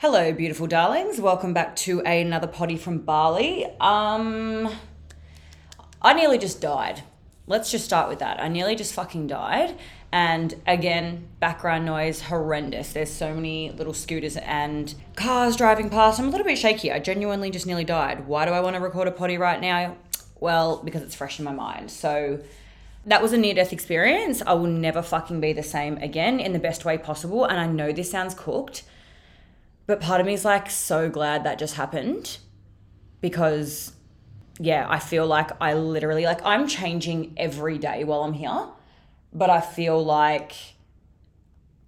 Hello, beautiful darlings. Welcome back to another poddy from Bali. Um, I nearly just died. Let's just start with that. I nearly just fucking died. And again, background noise horrendous. There's so many little scooters and cars driving past. I'm a little bit shaky. I genuinely just nearly died. Why do I want to record a poddy right now? Well, because it's fresh in my mind. So that was a near death experience. I will never fucking be the same again in the best way possible. And I know this sounds cooked, but part of me is like so glad that just happened because, yeah, I feel like I literally, like, I'm changing every day while I'm here, but I feel like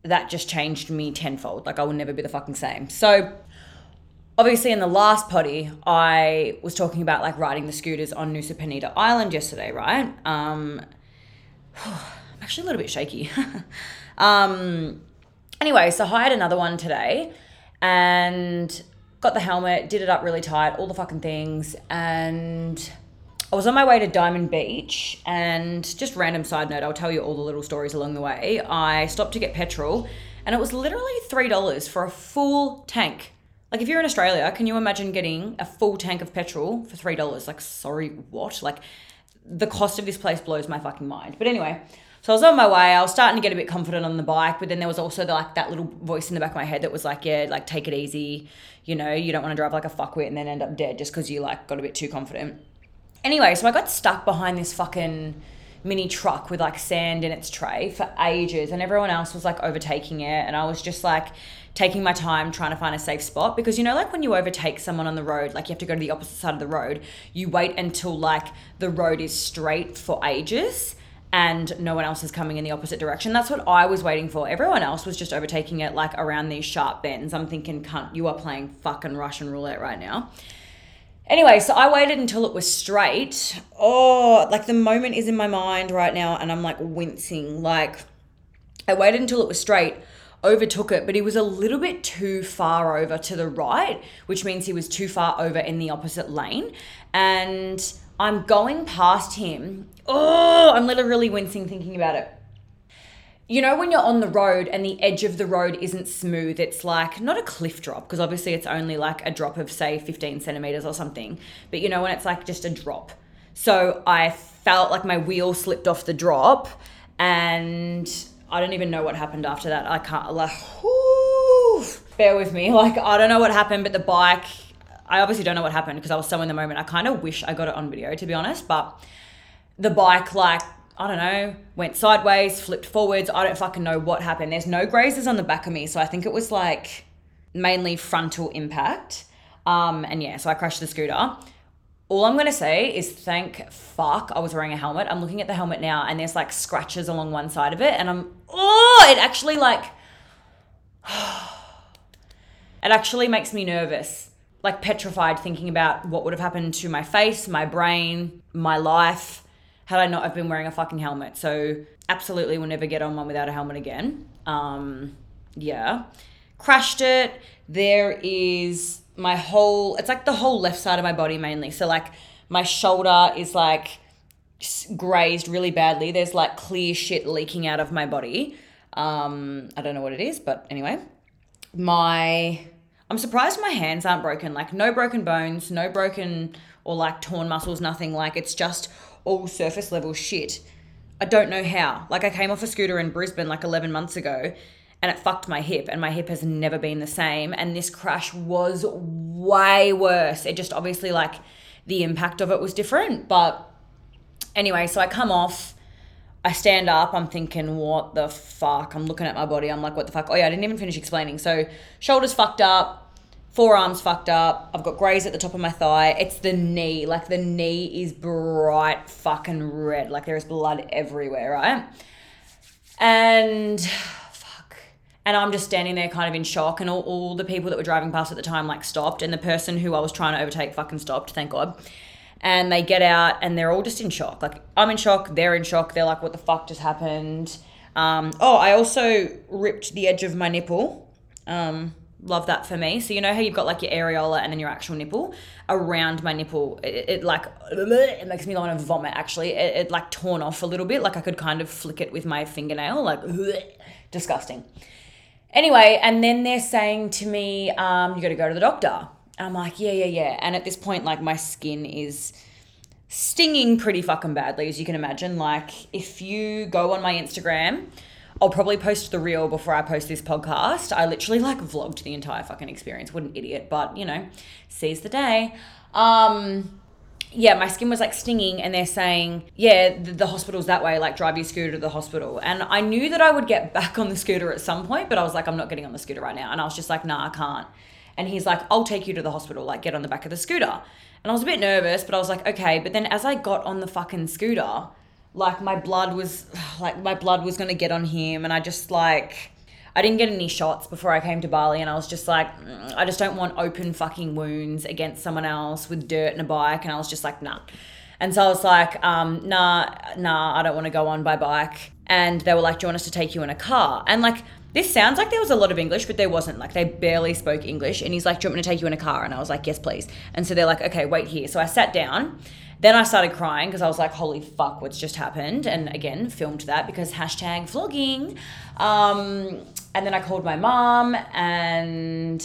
that just changed me tenfold. Like, I will never be the fucking same. So, obviously in the last poddy i was talking about like riding the scooters on nusa penida island yesterday right um i'm actually a little bit shaky um anyway so hired another one today and got the helmet did it up really tight all the fucking things and I was on my way to Diamond Beach, and just random side note, I'll tell you all the little stories along the way. I stopped to get petrol, and it was literally $3 for a full tank. Like, if you're in Australia, can you imagine getting a full tank of petrol for $3? Like, sorry, what? Like, the cost of this place blows my fucking mind. But anyway, so I was on my way. I was starting to get a bit confident on the bike, but then there was also the, like that little voice in the back of my head that was like, "Yeah, like take it easy. You know, you don't want to drive like a fuckwit and then end up dead just because you like got a bit too confident." Anyway, so I got stuck behind this fucking mini truck with like sand in its tray for ages, and everyone else was like overtaking it, and I was just like taking my time trying to find a safe spot because you know like when you overtake someone on the road like you have to go to the opposite side of the road you wait until like the road is straight for ages and no one else is coming in the opposite direction. That's what I was waiting for. Everyone else was just overtaking it like around these sharp bends. I'm thinking, cunt, you are playing fucking Russian roulette right now. Anyway, so I waited until it was straight. Oh, like the moment is in my mind right now, and I'm like wincing. Like, I waited until it was straight, overtook it, but he was a little bit too far over to the right, which means he was too far over in the opposite lane. And I'm going past him. Oh, I'm literally wincing thinking about it. You know, when you're on the road and the edge of the road isn't smooth, it's like not a cliff drop, because obviously it's only like a drop of, say, 15 centimeters or something. But you know, when it's like just a drop. So I felt like my wheel slipped off the drop and I don't even know what happened after that. I can't, like, whew, bear with me. Like, I don't know what happened, but the bike, I obviously don't know what happened because I was so in the moment. I kind of wish I got it on video, to be honest. But the bike, like, I don't know, went sideways, flipped forwards. I don't fucking know what happened. There's no grazes on the back of me. So I think it was like mainly frontal impact. Um, and yeah, so I crashed the scooter. All I'm gonna say is thank fuck I was wearing a helmet. I'm looking at the helmet now and there's like scratches along one side of it, and I'm oh, it actually like it actually makes me nervous, like petrified thinking about what would have happened to my face, my brain, my life had I not have been wearing a fucking helmet. So absolutely will never get on one without a helmet again. Um, yeah. Crashed it. There is my whole it's like the whole left side of my body mainly. So like my shoulder is like grazed really badly. There's like clear shit leaking out of my body. Um, I don't know what it is, but anyway. My I'm surprised my hands aren't broken. Like no broken bones, no broken or like torn muscles, nothing. Like it's just all surface level shit. I don't know how. Like I came off a scooter in Brisbane like 11 months ago and it fucked my hip and my hip has never been the same and this crash was way worse. It just obviously like the impact of it was different, but anyway, so I come off I stand up, I'm thinking, what the fuck? I'm looking at my body, I'm like, what the fuck? Oh, yeah, I didn't even finish explaining. So, shoulders fucked up, forearms fucked up. I've got graze at the top of my thigh. It's the knee. Like the knee is bright fucking red. Like there is blood everywhere, right? And fuck. And I'm just standing there kind of in shock. And all, all the people that were driving past at the time like stopped. And the person who I was trying to overtake fucking stopped, thank God. And they get out and they're all just in shock. Like I'm in shock, they're in shock. They're like, what the fuck just happened? Um, oh, I also ripped the edge of my nipple. Um, love that for me. So you know how you've got like your areola and then your actual nipple around my nipple. It, it like it makes me want to vomit. Actually, it, it, like torn off a little bit. Like I could kind of flick it with my fingernail. Like disgusting. Anyway, and then they're saying to me, um, you got to go to the doctor. I'm like, yeah, yeah, yeah. And at this point, like my skin is stinging pretty fucking badly, as you can imagine. Like if you go on my Instagram, I'll probably post the reel before I post this podcast. I literally like vlogged the entire fucking experience. What an idiot, but you know, seize the day. Um, yeah, my skin was like stinging, and they're saying, yeah, the, the, hospital's that way, like drive your scooter to the hospital. And I knew that I would get back on the scooter at some point, but I was like, I'm not getting on the scooter right now. And I was just like, nah, I can't. And he's like, I'll take you to the hospital, like get on the back of the scooter. And I was a bit nervous, but I was like, okay. But then as I got on the fucking scooter, like my blood was, like my blood was gonna get on him, and I just like, I didn't get any shots before I came to Bali, and I was just like, mm, I just don't want open fucking wounds against someone else with dirt and a bike, and I was just like, nah. And so I was like, um, nah, nah, I don't want to go on by bike. And they were like, do you want us to take you in a car? And like, this sounds like there was a lot of English, but there wasn't. Like they barely spoke English. And he's like, Do you want me to take you in a car? And I was like, Yes, please. And so they're like, Okay, wait here. So I sat down. Then I started crying because I was like, Holy fuck, what's just happened? And again, filmed that because hashtag vlogging. Um, and then I called my mom and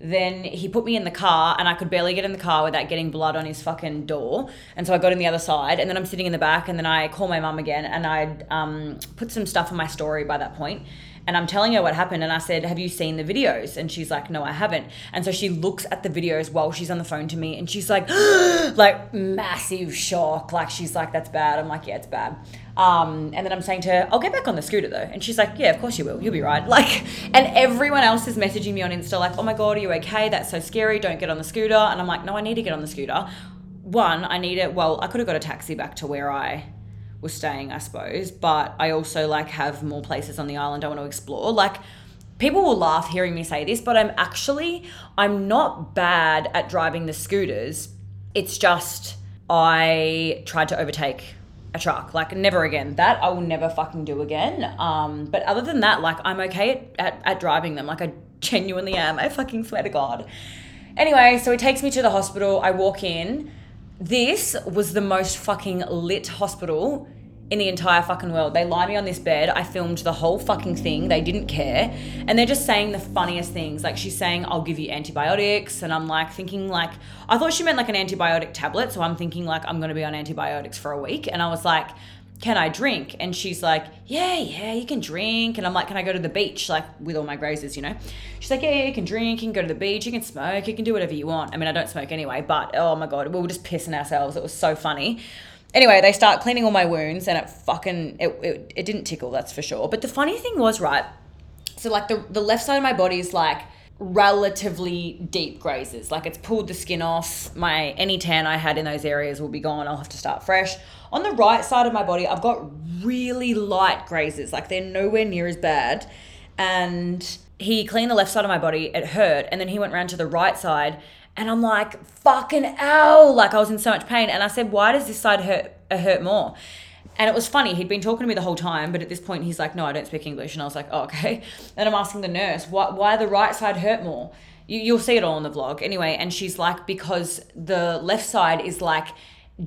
then he put me in the car and I could barely get in the car without getting blood on his fucking door. And so I got in the other side and then I'm sitting in the back and then I call my mum again and I um, put some stuff on my story by that point and I'm telling her what happened. And I said, Have you seen the videos? And she's like, No, I haven't. And so she looks at the videos while she's on the phone to me and she's like, like massive shock. Like she's like, That's bad. I'm like, Yeah, it's bad. Um, and then I'm saying to her, I'll get back on the scooter though. And she's like, Yeah, of course you will. You'll be right. Like, and everyone else is messaging me on Insta, like, Oh my God, are you okay? That's so scary. Don't get on the scooter. And I'm like, No, I need to get on the scooter. One, I need it. Well, I could have got a taxi back to where I was staying, I suppose. But I also like have more places on the island I want to explore. Like people will laugh hearing me say this, but I'm actually I'm not bad at driving the scooters. It's just I tried to overtake a truck. Like never again. That I will never fucking do again. Um, but other than that, like I'm okay at, at, at driving them. Like I genuinely am. I fucking swear to God. Anyway, so he takes me to the hospital. I walk in this was the most fucking lit hospital in the entire fucking world. They lie me on this bed. I filmed the whole fucking thing. They didn't care. And they're just saying the funniest things. Like she's saying, I'll give you antibiotics. And I'm like thinking like, I thought she meant like an antibiotic tablet. So I'm thinking like, I'm going to be on antibiotics for a week. And I was like, can I drink? And she's like, yeah, yeah, you can drink. And I'm like, can I go to the beach? Like with all my grazes, you know? She's like, yeah, yeah, you can drink, you can go to the beach, you can smoke, you can do whatever you want. I mean, I don't smoke anyway, but oh my God, we were just pissing ourselves. It was so funny. Anyway, they start cleaning all my wounds and it fucking, it, it, it didn't tickle, that's for sure. But the funny thing was, right? So like the, the left side of my body is like, relatively deep grazes. Like it's pulled the skin off. My any tan I had in those areas will be gone. I'll have to start fresh. On the right side of my body, I've got really light grazes. Like they're nowhere near as bad. And he cleaned the left side of my body. It hurt. And then he went around to the right side. And I'm like, fucking ow. Like I was in so much pain. And I said, why does this side hurt, uh, hurt more? And it was funny, he'd been talking to me the whole time, but at this point he's like, No, I don't speak English. And I was like, oh, okay. And I'm asking the nurse, why, why the right side hurt more? You, you'll see it all in the vlog. Anyway, and she's like, Because the left side is like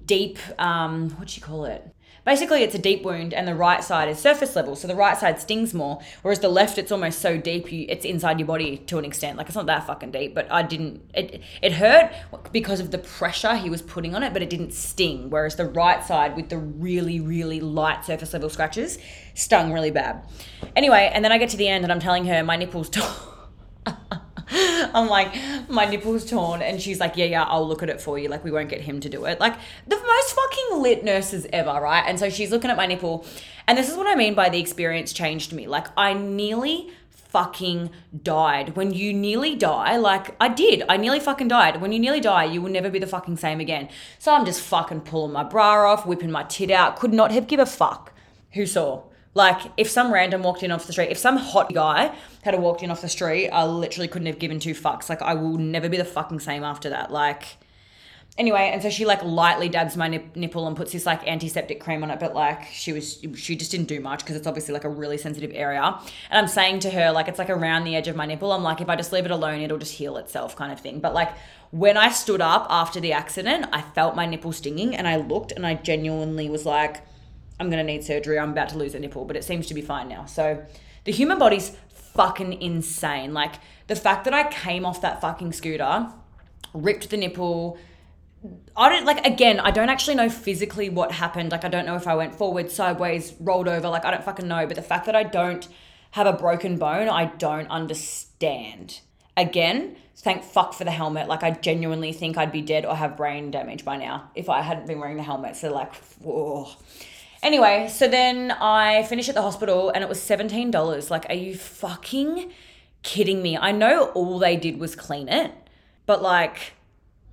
deep, um, what do you call it? Basically, it's a deep wound, and the right side is surface level. So the right side stings more, whereas the left, it's almost so deep, you it's inside your body to an extent. Like it's not that fucking deep, but I didn't. It it hurt because of the pressure he was putting on it, but it didn't sting. Whereas the right side, with the really really light surface level scratches, stung really bad. Anyway, and then I get to the end, and I'm telling her my nipples. I'm like, my nipple's torn. And she's like, yeah, yeah, I'll look at it for you. Like, we won't get him to do it. Like, the most fucking lit nurses ever, right? And so she's looking at my nipple. And this is what I mean by the experience changed me. Like, I nearly fucking died. When you nearly die, like I did, I nearly fucking died. When you nearly die, you will never be the fucking same again. So I'm just fucking pulling my bra off, whipping my tit out. Could not have give a fuck who saw. Like, if some random walked in off the street, if some hot guy had walked in off the street, I literally couldn't have given two fucks. Like, I will never be the fucking same after that. Like, anyway, and so she like lightly dabs my nip- nipple and puts this like antiseptic cream on it, but like she was, she just didn't do much because it's obviously like a really sensitive area. And I'm saying to her, like, it's like around the edge of my nipple. I'm like, if I just leave it alone, it'll just heal itself, kind of thing. But like, when I stood up after the accident, I felt my nipple stinging and I looked and I genuinely was like, I'm going to need surgery. I'm about to lose a nipple, but it seems to be fine now. So the human body's fucking insane. Like the fact that I came off that fucking scooter, ripped the nipple. I don't like again, I don't actually know physically what happened. Like I don't know if I went forward, sideways, rolled over, like I don't fucking know, but the fact that I don't have a broken bone, I don't understand. Again, thank fuck for the helmet. Like I genuinely think I'd be dead or have brain damage by now if I hadn't been wearing the helmet. So like, whoa. Anyway, so then I finished at the hospital and it was $17. Like, are you fucking kidding me? I know all they did was clean it, but like,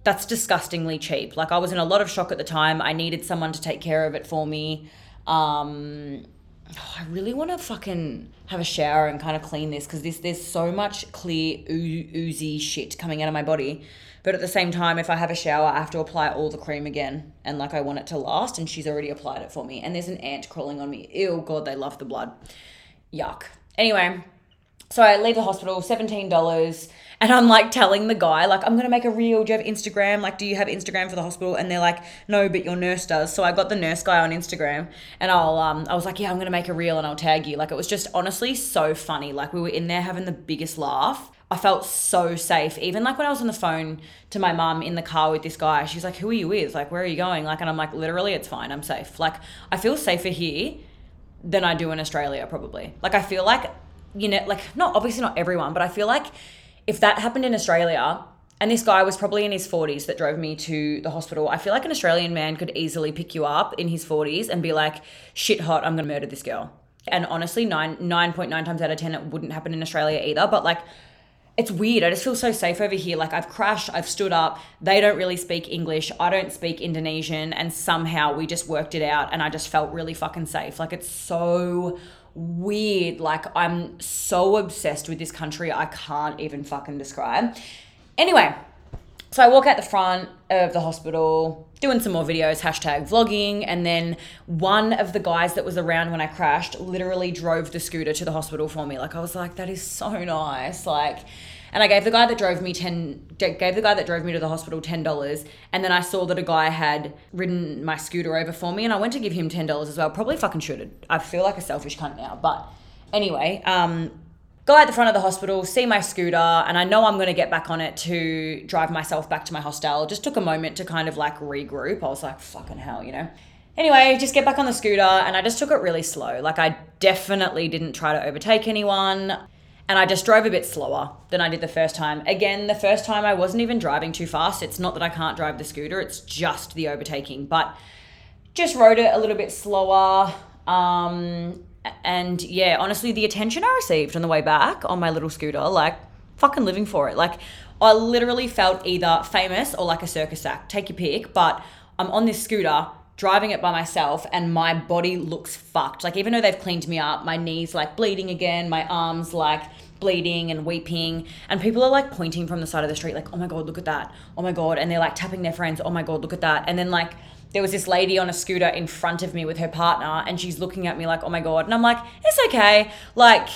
that's disgustingly cheap. Like, I was in a lot of shock at the time. I needed someone to take care of it for me. Um, oh, I really want to fucking have a shower and kind of clean this because this there's so much clear oo- oozy shit coming out of my body. But at the same time, if I have a shower, I have to apply all the cream again. And like I want it to last, and she's already applied it for me. And there's an ant crawling on me. Ew, God, they love the blood. Yuck. Anyway, so I leave the hospital, $17. And I'm like telling the guy, like, I'm gonna make a reel. Do you have Instagram? Like, do you have Instagram for the hospital? And they're like, no, but your nurse does. So I got the nurse guy on Instagram and I'll um I was like, yeah, I'm gonna make a reel and I'll tag you. Like it was just honestly so funny. Like we were in there having the biggest laugh. I felt so safe. Even like when I was on the phone to my mum in the car with this guy, she's like, Who are you with? Like, where are you going? Like, and I'm like, literally, it's fine. I'm safe. Like, I feel safer here than I do in Australia, probably. Like, I feel like, you know, like, not obviously not everyone, but I feel like if that happened in Australia, and this guy was probably in his 40s that drove me to the hospital. I feel like an Australian man could easily pick you up in his 40s and be like, shit hot, I'm gonna murder this girl. And honestly, 9, 9.9 times out of 10, it wouldn't happen in Australia either. But like, it's weird. I just feel so safe over here. Like I've crashed, I've stood up. They don't really speak English. I don't speak Indonesian. And somehow we just worked it out and I just felt really fucking safe. Like it's so weird. Like I'm so obsessed with this country, I can't even fucking describe. Anyway, so I walk out the front of the hospital, doing some more videos, hashtag vlogging, and then one of the guys that was around when I crashed literally drove the scooter to the hospital for me. Like I was like, that is so nice. Like, and I gave the guy that drove me ten gave the guy that drove me to the hospital ten dollars, and then I saw that a guy had ridden my scooter over for me, and I went to give him ten dollars as well. Probably fucking should. I feel like a selfish cunt now, but anyway, um, go out the front of the hospital, see my scooter, and I know I'm going to get back on it to drive myself back to my hostel. Just took a moment to kind of like regroup. I was like, fucking hell, you know? Anyway, just get back on the scooter, and I just took it really slow. Like, I definitely didn't try to overtake anyone. And I just drove a bit slower than I did the first time. Again, the first time I wasn't even driving too fast. It's not that I can't drive the scooter, it's just the overtaking. But just rode it a little bit slower. Um, and yeah, honestly, the attention I received on the way back on my little scooter, like fucking living for it. Like I literally felt either famous or like a circus act. Take your pick, but I'm on this scooter driving it by myself and my body looks fucked. Like even though they've cleaned me up, my knees like bleeding again, my arms like bleeding and weeping and people are like pointing from the side of the street like, "Oh my god, look at that. Oh my god." And they're like tapping their friends, "Oh my god, look at that." And then like there was this lady on a scooter in front of me with her partner and she's looking at me like, oh my God. And I'm like, it's okay. Like,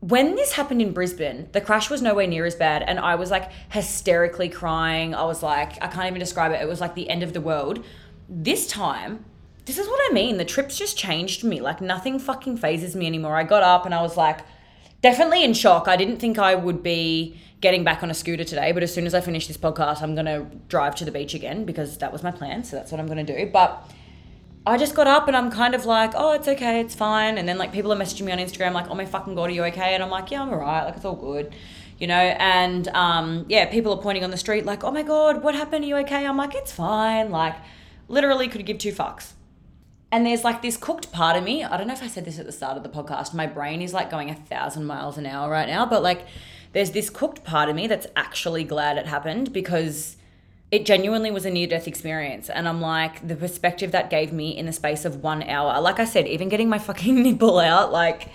when this happened in Brisbane, the crash was nowhere near as bad. And I was like hysterically crying. I was like, I can't even describe it. It was like the end of the world. This time, this is what I mean. The trips just changed me. Like, nothing fucking fazes me anymore. I got up and I was like, definitely in shock. I didn't think I would be getting back on a scooter today, but as soon as I finish this podcast, I'm going to drive to the beach again because that was my plan. So that's what I'm going to do. But I just got up and I'm kind of like, oh, it's okay, it's fine. And then like people are messaging me on Instagram, like, oh my fucking God, are you okay? And I'm like, yeah, I'm all right. Like, it's all good. You know, and um, yeah, people are pointing on the street, like, oh my God, what happened? Are you okay? I'm like, it's fine. Like, literally could give two fucks. And there's like this cooked part of me. I don't know if I said this at the start of the podcast. My brain is like going a thousand miles an hour right now, but like there's this cooked part of me that's actually glad it happened because it genuinely was a near death experience. And I'm like, the perspective that gave me in the space of one hour, like I said, even getting my fucking nipple out, like,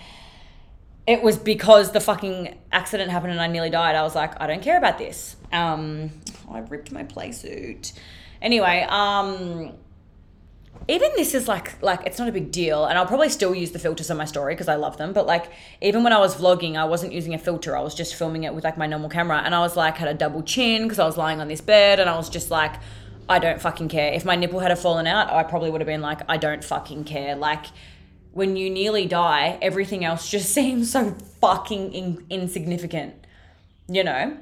it was because the fucking accident happened and I nearly died. I was like, I don't care about this. Um, oh, I ripped my play suit. Anyway, um, even this is like like it's not a big deal and i'll probably still use the filters on my story because i love them but like even when i was vlogging i wasn't using a filter i was just filming it with like my normal camera and i was like had a double chin because i was lying on this bed and i was just like i don't fucking care if my nipple had fallen out i probably would have been like i don't fucking care like when you nearly die, everything else just seems so fucking in- insignificant. You know?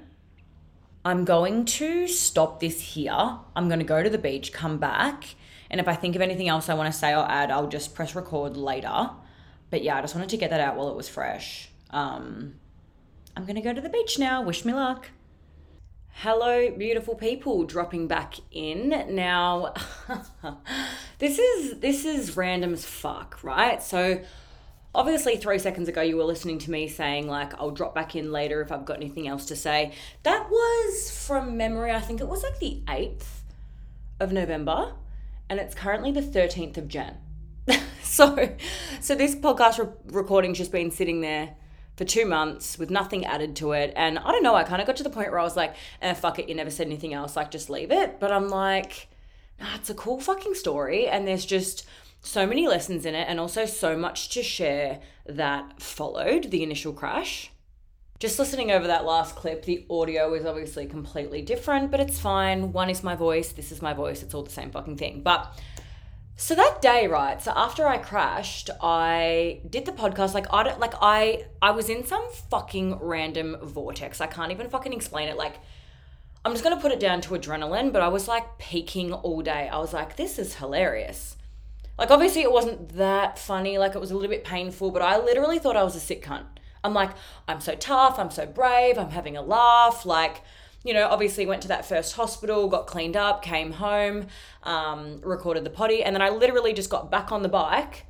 I'm going to stop this here. I'm going to go to the beach, come back, and if I think of anything else I want to say or add, I'll just press record later. But yeah, I just wanted to get that out while it was fresh. Um, I'm going to go to the beach now. Wish me luck. Hello, beautiful people, dropping back in. Now, this is this is random as fuck, right? So, obviously, three seconds ago, you were listening to me saying like I'll drop back in later if I've got anything else to say. That was from memory. I think it was like the eighth of November, and it's currently the thirteenth of Jan. so, so this podcast re- recording's just been sitting there for two months with nothing added to it. And I don't know, I kind of got to the point where I was like, eh, fuck it, you never said anything else, like just leave it. But I'm like, nah, it's a cool fucking story. And there's just so many lessons in it and also so much to share that followed the initial crash. Just listening over that last clip, the audio is obviously completely different, but it's fine. One is my voice, this is my voice, it's all the same fucking thing. But so that day, right? So after I crashed, I did the podcast. Like I don't like I I was in some fucking random vortex. I can't even fucking explain it. Like I'm just gonna put it down to adrenaline, but I was like peaking all day. I was like, this is hilarious. Like obviously it wasn't that funny. Like it was a little bit painful, but I literally thought I was a sick cunt. I'm like, I'm so tough. I'm so brave. I'm having a laugh. Like you know, obviously went to that first hospital, got cleaned up, came home, um, recorded the poddy, and then I literally just got back on the bike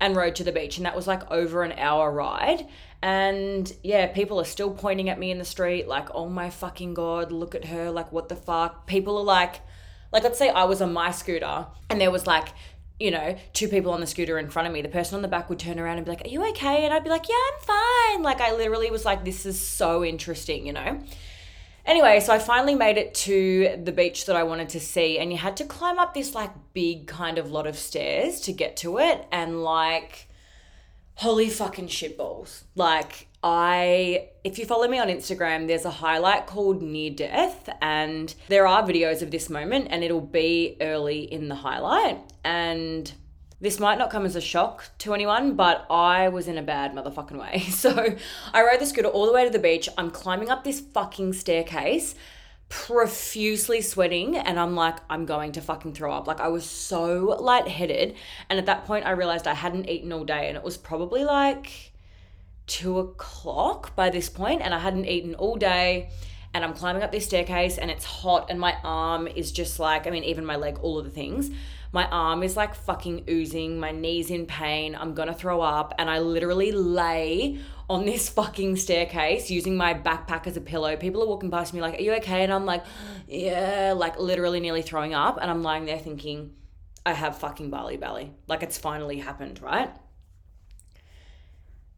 and rode to the beach. And that was like over an hour ride. And yeah, people are still pointing at me in the street, like, oh my fucking God, look at her. Like, what the fuck? People are like, like, let's say I was on my scooter and there was like, you know, two people on the scooter in front of me. The person on the back would turn around and be like, Are you okay? And I'd be like, Yeah, I'm fine. Like, I literally was like, This is so interesting, you know? Anyway, so I finally made it to the beach that I wanted to see, and you had to climb up this like big kind of lot of stairs to get to it, and like, holy fucking shitballs. Like, I, if you follow me on Instagram, there's a highlight called Near Death, and there are videos of this moment, and it'll be early in the highlight. And this might not come as a shock to anyone, but I was in a bad motherfucking way. So I rode the scooter all the way to the beach. I'm climbing up this fucking staircase, profusely sweating, and I'm like, I'm going to fucking throw up. Like, I was so lightheaded. And at that point, I realized I hadn't eaten all day, and it was probably like two o'clock by this point, and I hadn't eaten all day and I'm climbing up this staircase and it's hot and my arm is just like, I mean, even my leg, all of the things. My arm is like fucking oozing, my knee's in pain, I'm gonna throw up. And I literally lay on this fucking staircase using my backpack as a pillow. People are walking past me like, Are you okay? And I'm like, Yeah, like literally nearly throwing up. And I'm lying there thinking, I have fucking Bali belly. Like it's finally happened, right?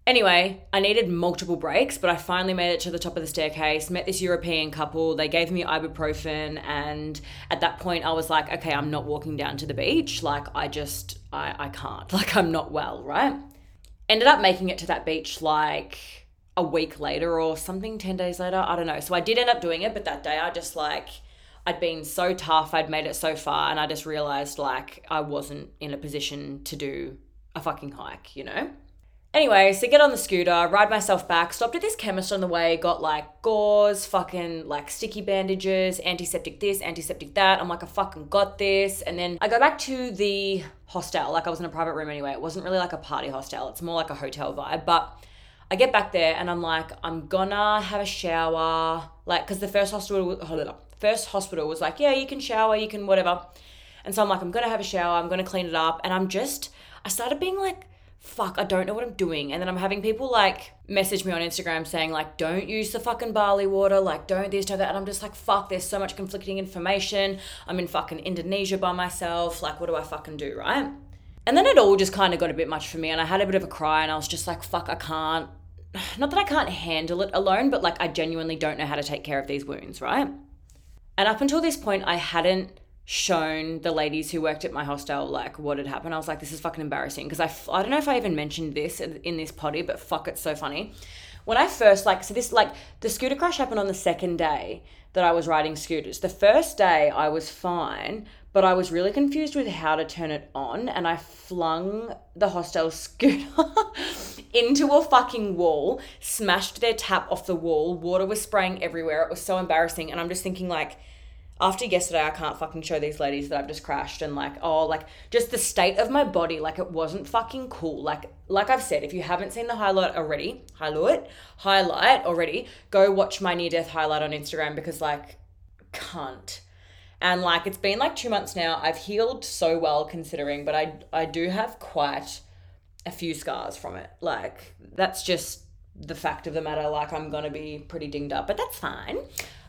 Anyway, I needed multiple breaks, but I finally made it to the top of the staircase, met this European couple. They gave me ibuprofen. And at that point, I was like, okay, I'm not walking down to the beach. Like, I just, I, I can't. Like, I'm not well, right? Ended up making it to that beach like a week later or something, 10 days later. I don't know. So I did end up doing it, but that day I just like, I'd been so tough, I'd made it so far, and I just realized like I wasn't in a position to do a fucking hike, you know? Anyway, so get on the scooter, ride myself back, stopped at this chemist on the way, got like gauze, fucking like sticky bandages, antiseptic this, antiseptic that. I'm like, I fucking got this. And then I go back to the hostel. Like I was in a private room anyway. It wasn't really like a party hostel, it's more like a hotel vibe. But I get back there and I'm like, I'm gonna have a shower. Like, because the first hospital, hold it up. First hospital was like, yeah, you can shower, you can whatever. And so I'm like, I'm gonna have a shower, I'm gonna clean it up. And I'm just, I started being like, fuck, I don't know what I'm doing. And then I'm having people like message me on Instagram saying, like, don't use the fucking Bali water, like, don't this, don't that. And I'm just like, fuck, there's so much conflicting information. I'm in fucking Indonesia by myself. Like, what do I fucking do, right? And then it all just kind of got a bit much for me. And I had a bit of a cry and I was just like, fuck, I can't. Not that I can't handle it alone, but like, I genuinely don't know how to take care of these wounds, right? And up until this point, I hadn't shown the ladies who worked at my hostel like what had happened. I was like, this is fucking embarrassing because I, I don't know if I even mentioned this in this poddy, but fuck, it's so funny. when I first like so this like the scooter crash happened on the second day that I was riding scooters. The first day I was fine, but I was really confused with how to turn it on and I flung the hostel scooter into a fucking wall, smashed their tap off the wall, water was spraying everywhere. It was so embarrassing and I'm just thinking like after yesterday, I can't fucking show these ladies that I've just crashed and like, oh, like just the state of my body, like it wasn't fucking cool. Like, like I've said, if you haven't seen the highlight already, highlight, highlight already, go watch my near death highlight on Instagram because like, cunt. And like, it's been like two months now. I've healed so well considering, but I, I do have quite a few scars from it. Like, that's just the fact of the matter. Like, I'm gonna be pretty dinged up, but that's fine.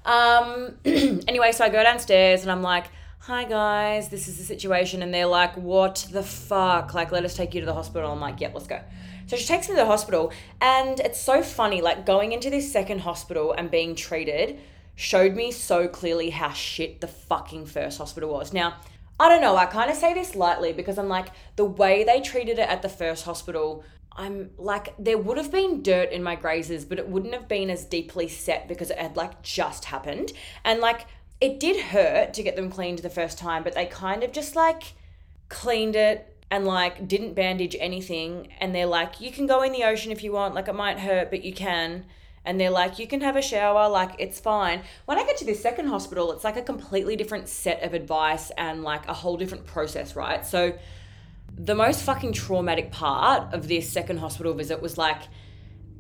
Um, anyway, so I go downstairs and I'm like, hi guys, this is the situation. And they're like, what the fuck? Like, let us take you to the hospital. I'm like, yep, let's go. So she takes me to the hospital. And it's so funny, like, going into this second hospital and being treated showed me so clearly how shit the fucking first hospital was. Now, I don't know, I kind of say this lightly because I'm like, the way they treated it at the first hospital I'm like, there would have been dirt in my grazes, but it wouldn't have been as deeply set because it had like just happened. And like, it did hurt to get them cleaned the first time, but they kind of just like cleaned it and like didn't bandage anything. And they're like, you can go in the ocean if you want, like, it might hurt, but you can. And they're like, you can have a shower, like, it's fine. When I get to this second hospital, it's like a completely different set of advice and like a whole different process, right? So, the most fucking traumatic part of this second hospital visit was like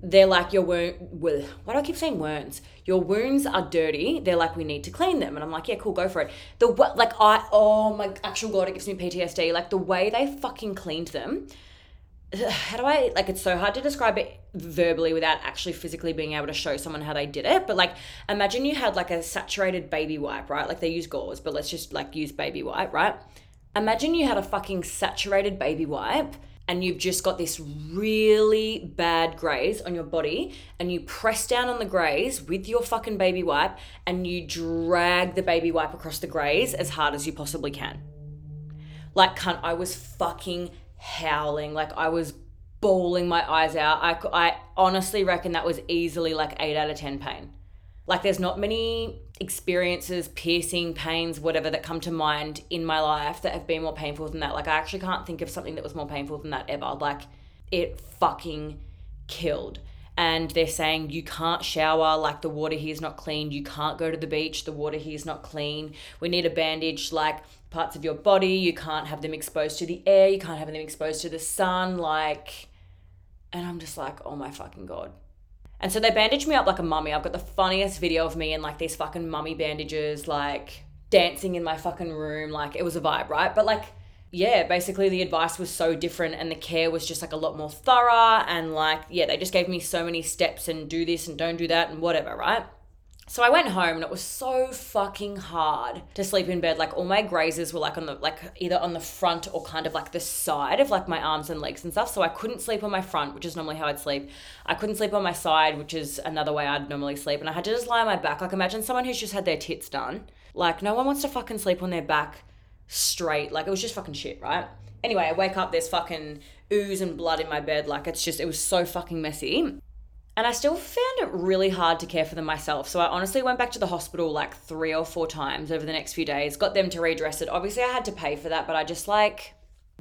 they're like your wound why do I keep saying wounds? Your wounds are dirty. They're like we need to clean them, and I'm like yeah, cool, go for it. The what like I oh my actual god, it gives me PTSD. Like the way they fucking cleaned them. How do I like? It's so hard to describe it verbally without actually physically being able to show someone how they did it. But like, imagine you had like a saturated baby wipe, right? Like they use gauze, but let's just like use baby wipe, right? Imagine you had a fucking saturated baby wipe and you've just got this really bad graze on your body and you press down on the graze with your fucking baby wipe and you drag the baby wipe across the graze as hard as you possibly can. Like, cunt, I was fucking howling. Like, I was bawling my eyes out. I, I honestly reckon that was easily like 8 out of 10 pain. Like, there's not many experiences, piercing, pains, whatever that come to mind in my life that have been more painful than that. Like, I actually can't think of something that was more painful than that ever. Like, it fucking killed. And they're saying you can't shower, like the water here is not clean. You can't go to the beach, the water here is not clean. We need a bandage, like parts of your body. You can't have them exposed to the air. You can't have them exposed to the sun. Like, and I'm just like, oh my fucking God and so they bandaged me up like a mummy. I've got the funniest video of me in like these fucking mummy bandages, like dancing in my fucking room. Like it was a vibe, right? But like, yeah, basically the advice was so different and the care was just like a lot more thorough. And like, yeah, they just gave me so many steps and do this and don't do that and whatever, right? So I went home and it was so fucking hard to sleep in bed. Like all my grazes were like on the like either on the front or kind of like the side of like my arms and legs and stuff. So I couldn't sleep on my front, which is normally how I'd sleep. I couldn't sleep on my side, which is another way I'd normally sleep. And I had to just lie on my back. Like imagine someone who's just had their tits done. Like no one wants to fucking sleep on their back straight. Like it was just fucking shit, right? Anyway, I wake up, there's fucking ooze and blood in my bed. Like it's just, it was so fucking messy. And I still found it really hard to care for them myself. So I honestly went back to the hospital like three or four times over the next few days, got them to redress it. Obviously, I had to pay for that, but I just like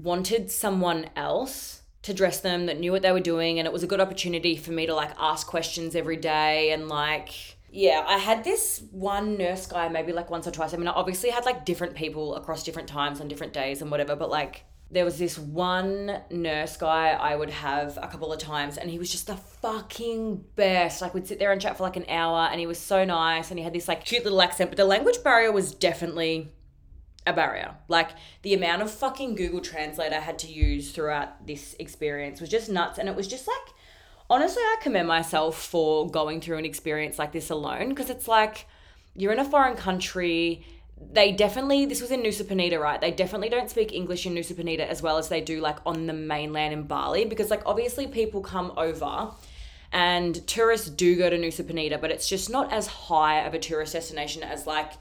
wanted someone else to dress them that knew what they were doing. And it was a good opportunity for me to like ask questions every day and like, yeah, I had this one nurse guy maybe like once or twice. I mean, I obviously had like different people across different times on different days and whatever, but like there was this one nurse guy I would have a couple of times, and he was just the fucking best. Like, we'd sit there and chat for like an hour, and he was so nice, and he had this like cute little accent, but the language barrier was definitely a barrier. Like, the amount of fucking Google Translate I had to use throughout this experience was just nuts, and it was just like, honestly, I commend myself for going through an experience like this alone, because it's like, you're in a foreign country they definitely this was in Nusa Penida, right? They definitely don't speak English in Nusa Penida as well as they do like on the mainland in Bali because like obviously people come over and tourists do go to Nusa Penida, but it's just not as high of a tourist destination as like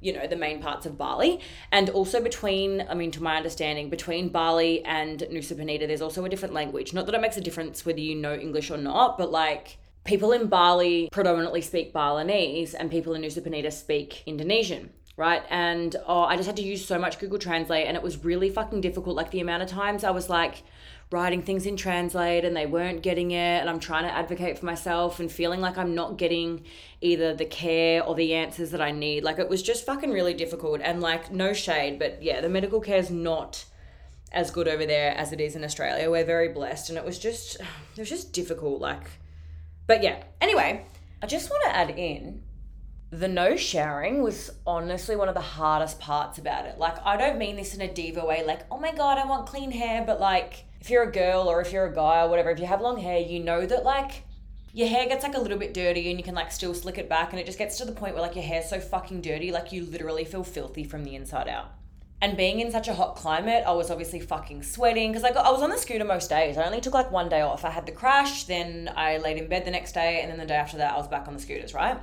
you know the main parts of Bali. And also between I mean to my understanding between Bali and Nusa Penida there's also a different language. Not that it makes a difference whether you know English or not but like people in Bali predominantly speak Balinese and people in Nusa Penida speak Indonesian right? And oh, I just had to use so much Google Translate and it was really fucking difficult. Like the amount of times I was like writing things in Translate and they weren't getting it, and I'm trying to advocate for myself and feeling like I'm not getting either the care or the answers that I need. Like it was just fucking really difficult and like no shade, but yeah, the medical care is not as good over there as it is in Australia. We're very blessed and it was just it was just difficult like but yeah. Anyway, I just want to add in the no showering was honestly one of the hardest parts about it. Like, I don't mean this in a diva way, like, oh my God, I want clean hair, but like, if you're a girl or if you're a guy or whatever, if you have long hair, you know that like your hair gets like a little bit dirty and you can like still slick it back and it just gets to the point where like your hair's so fucking dirty, like you literally feel filthy from the inside out. And being in such a hot climate, I was obviously fucking sweating because I I was on the scooter most days. I only took like one day off. I had the crash, then I laid in bed the next day, and then the day after that I was back on the scooters, right?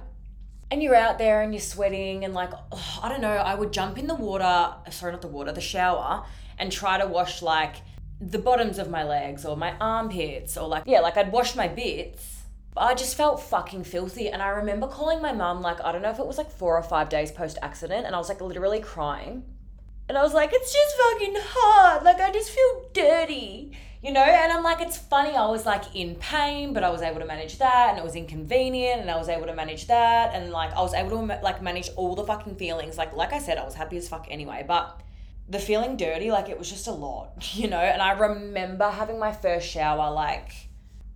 And you're out there and you're sweating and like oh, I don't know, I would jump in the water, sorry not the water, the shower and try to wash like the bottoms of my legs or my armpits or like yeah, like I'd wash my bits. I just felt fucking filthy and I remember calling my mum like I don't know if it was like 4 or 5 days post accident and I was like literally crying. And I was like it's just fucking hard. Like I just feel dirty you know and i'm like it's funny i was like in pain but i was able to manage that and it was inconvenient and i was able to manage that and like i was able to like manage all the fucking feelings like like i said i was happy as fuck anyway but the feeling dirty like it was just a lot you know and i remember having my first shower like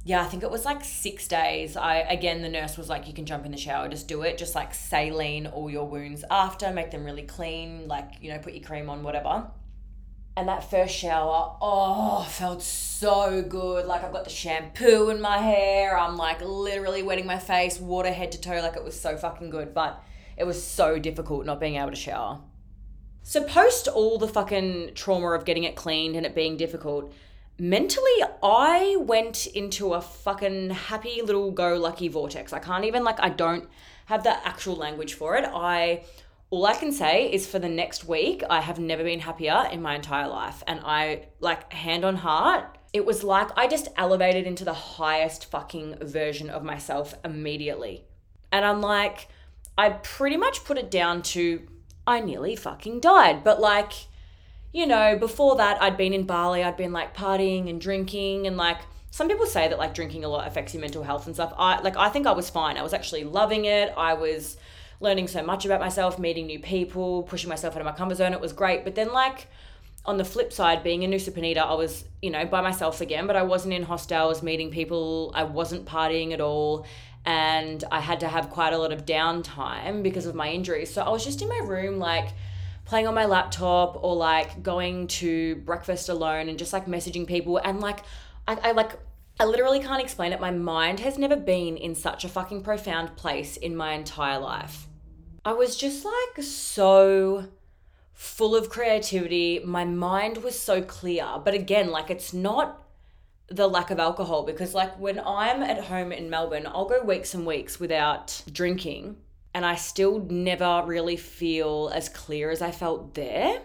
yeah, I think it was like six days. I again, the nurse was like, "You can jump in the shower, just do it. Just like saline all your wounds after, make them really clean. Like you know, put your cream on, whatever." And that first shower, oh, felt so good. Like I've got the shampoo in my hair. I'm like literally wetting my face, water head to toe. Like it was so fucking good. But it was so difficult not being able to shower. So post all the fucking trauma of getting it cleaned and it being difficult, mentally I went into a fucking happy little go lucky vortex. I can't even like I don't have the actual language for it. I all I can say is for the next week, I have never been happier in my entire life. And I, like, hand on heart, it was like I just elevated into the highest fucking version of myself immediately. And I'm like, I pretty much put it down to I nearly fucking died. But, like, you know, before that, I'd been in Bali, I'd been like partying and drinking and like, some people say that like drinking a lot affects your mental health and stuff. I like I think I was fine. I was actually loving it. I was learning so much about myself, meeting new people, pushing myself out of my comfort zone. It was great. But then, like, on the flip side, being in Nusa Penida, I was, you know, by myself again, but I wasn't in hostels, meeting people. I wasn't partying at all. And I had to have quite a lot of downtime because of my injuries. So I was just in my room, like, playing on my laptop or like going to breakfast alone and just like messaging people. And like, I, I like, I literally can't explain it. My mind has never been in such a fucking profound place in my entire life. I was just like so full of creativity. My mind was so clear. But again, like it's not the lack of alcohol because like when I'm at home in Melbourne, I'll go weeks and weeks without drinking and I still never really feel as clear as I felt there.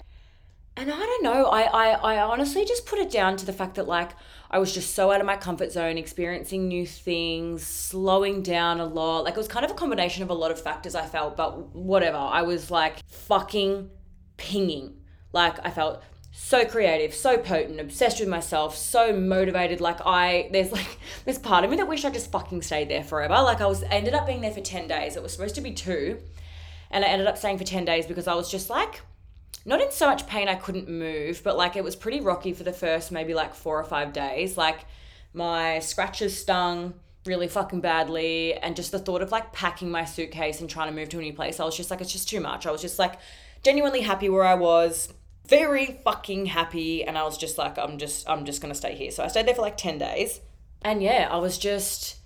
And I don't know, I, I, I honestly just put it down to the fact that like I was just so out of my comfort zone, experiencing new things, slowing down a lot. Like it was kind of a combination of a lot of factors I felt, but whatever. I was like fucking pinging. Like I felt so creative, so potent, obsessed with myself, so motivated. Like I, there's like this part of me that wish I just fucking stayed there forever. Like I was ended up being there for ten days. It was supposed to be two, and I ended up staying for ten days because I was just like not in so much pain I couldn't move, but like it was pretty rocky for the first maybe like four or five days. Like my scratches stung really fucking badly, and just the thought of like packing my suitcase and trying to move to a new place, I was just like, it's just too much. I was just like genuinely happy where I was, very fucking happy, and I was just like, I'm just, I'm just gonna stay here. So I stayed there for like 10 days, and yeah, I was just,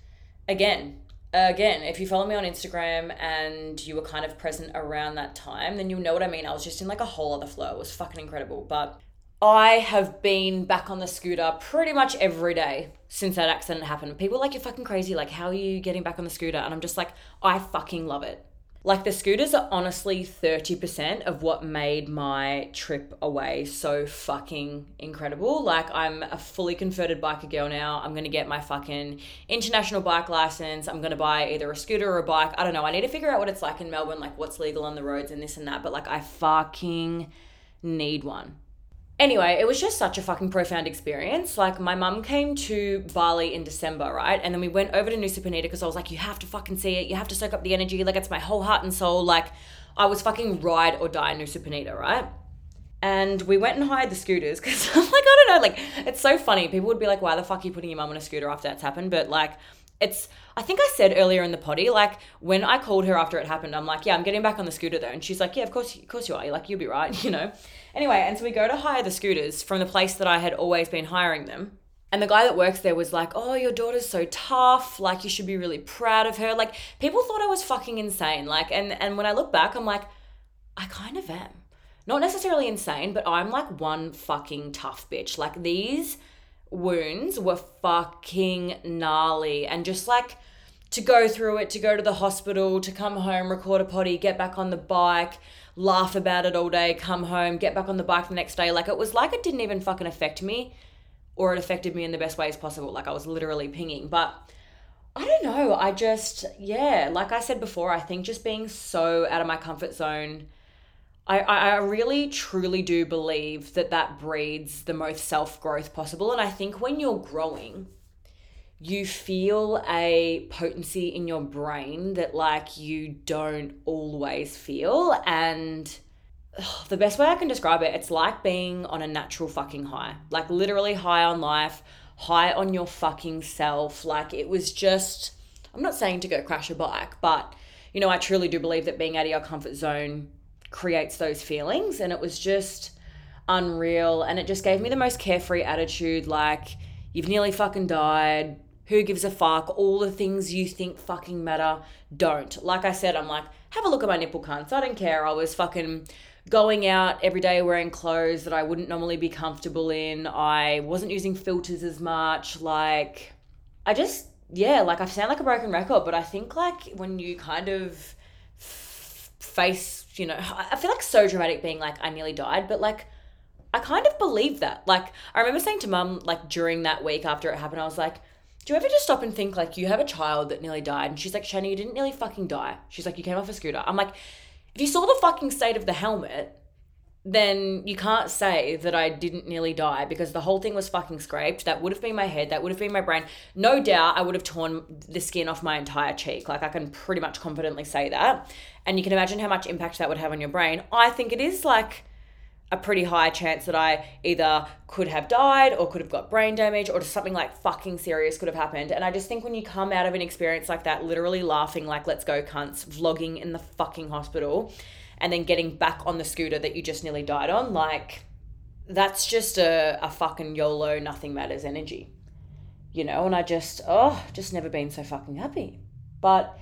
again, again, if you follow me on Instagram and you were kind of present around that time, then you'll know what I mean. I was just in like a whole other flow. It was fucking incredible. But I have been back on the scooter pretty much every day since that accident happened. People like, you're fucking crazy. Like, how are you getting back on the scooter? And I'm just like, I fucking love it. Like the scooters are honestly 30% of what made my trip away so fucking incredible. Like I'm a fully converted biker girl now. I'm going to get my fucking international bike license. I'm going to buy either a scooter or a bike. I don't know. I need to figure out what it's like in Melbourne, like what's legal on the roads and this and that, but like I fucking need one. Anyway, it was just such a fucking profound experience. Like, my mum came to Bali in December, right? And then we went over to Nusa Penida because I was like, you have to fucking see it. You have to soak up the energy. Like, it's my whole heart and soul. Like, I was fucking ride or die Nusa Penida, right? And we went and hired the scooters because I'm like, I don't know. Like, it's so funny. People would be like, why the fuck are you putting your mum on a scooter after that's happened? But, like, it's I think I said earlier in the poddy, like when I called her after it happened, I'm like, yeah, I'm getting back on the scooter though, and she's like, yeah, of course, of course you are. You're like, you'll be right, you know. Anyway, and so we go to hire the scooters from the place that I had always been hiring them. And the guy that works there was like, Oh, your daughter's so tough. Like, you should be really proud of her. Like, people thought I was fucking insane. Like, and, and when I look back, I'm like, I kind of am. Not necessarily insane, but I'm like one fucking tough bitch. Like, these wounds were fucking gnarly. And just like to go through it, to go to the hospital, to come home, record a poddy, get back on the bike, laugh about it all day, come home, get back on the bike the next day. Like it was like it didn't even fucking affect me or it affected me in the best ways possible. Like I was literally pinging. But I don't know. I just, yeah, like I said before, I think just being so out of my comfort zone I, I really truly do believe that that breeds the most self growth possible. And I think when you're growing, you feel a potency in your brain that like you don't always feel. And the best way I can describe it, it's like being on a natural fucking high, like literally high on life, high on your fucking self. Like it was just, I'm not saying to go crash a bike, but you know, I truly do believe that being out of your comfort zone creates those feelings. And it was just unreal. And it just gave me the most carefree attitude like, you've nearly fucking died. Who gives a fuck? All the things you think fucking matter don't. Like I said, I'm like, have a look at my nipple cunts. I don't care. I was fucking going out every day wearing clothes that I wouldn't normally be comfortable in. I wasn't using filters as much. Like, I just, yeah, like I sound like a broken record, but I think like when you kind of face you know, I feel like so dramatic being like, I nearly died, but like, I kind of believe that. Like, I remember saying to mum, like, during that week after it happened, I was like, do you ever just stop and think, like, you have a child that nearly died? And she's like, Shani, you didn't nearly fucking die. She's like, you came off a scooter. I'm like, if you saw the fucking state of the helmet, then you can't say that I didn't nearly die because the whole thing was fucking scraped. That would have been my head. That would have been my brain. No doubt I would have torn the skin off my entire cheek. Like I can pretty much confidently say that. And you can imagine how much impact that would have on your brain. I think it is like a pretty high chance that I either could have died or could have got brain damage or just something like fucking serious could have happened. And I just think when you come out of an experience like that, literally laughing like, let's go cunts, vlogging in the fucking hospital and then getting back on the scooter that you just nearly died on, like that's just a, a fucking YOLO, nothing matters energy. You know, and I just, oh, just never been so fucking happy. But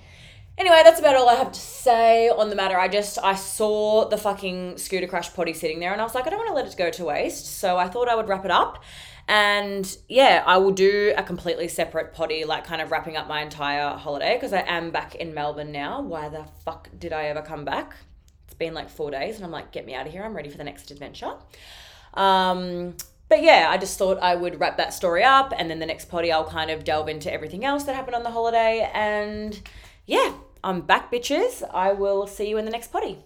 anyway, that's about all I have to say on the matter. I just, I saw the fucking scooter crash poddy sitting there and I was like, I don't want to let it go to waste. So I thought I would wrap it up. And yeah, I will do a completely separate poddy, like kind of wrapping up my entire holiday because I am back in Melbourne now. Why the fuck did I ever come back? It's been like four days and I'm like, get me out of here. I'm ready for the next adventure. Um, but yeah, I just thought I would wrap that story up and then the next poddy I'll kind of delve into everything else that happened on the holiday. And yeah, I'm back, bitches. I will see you in the next poddy.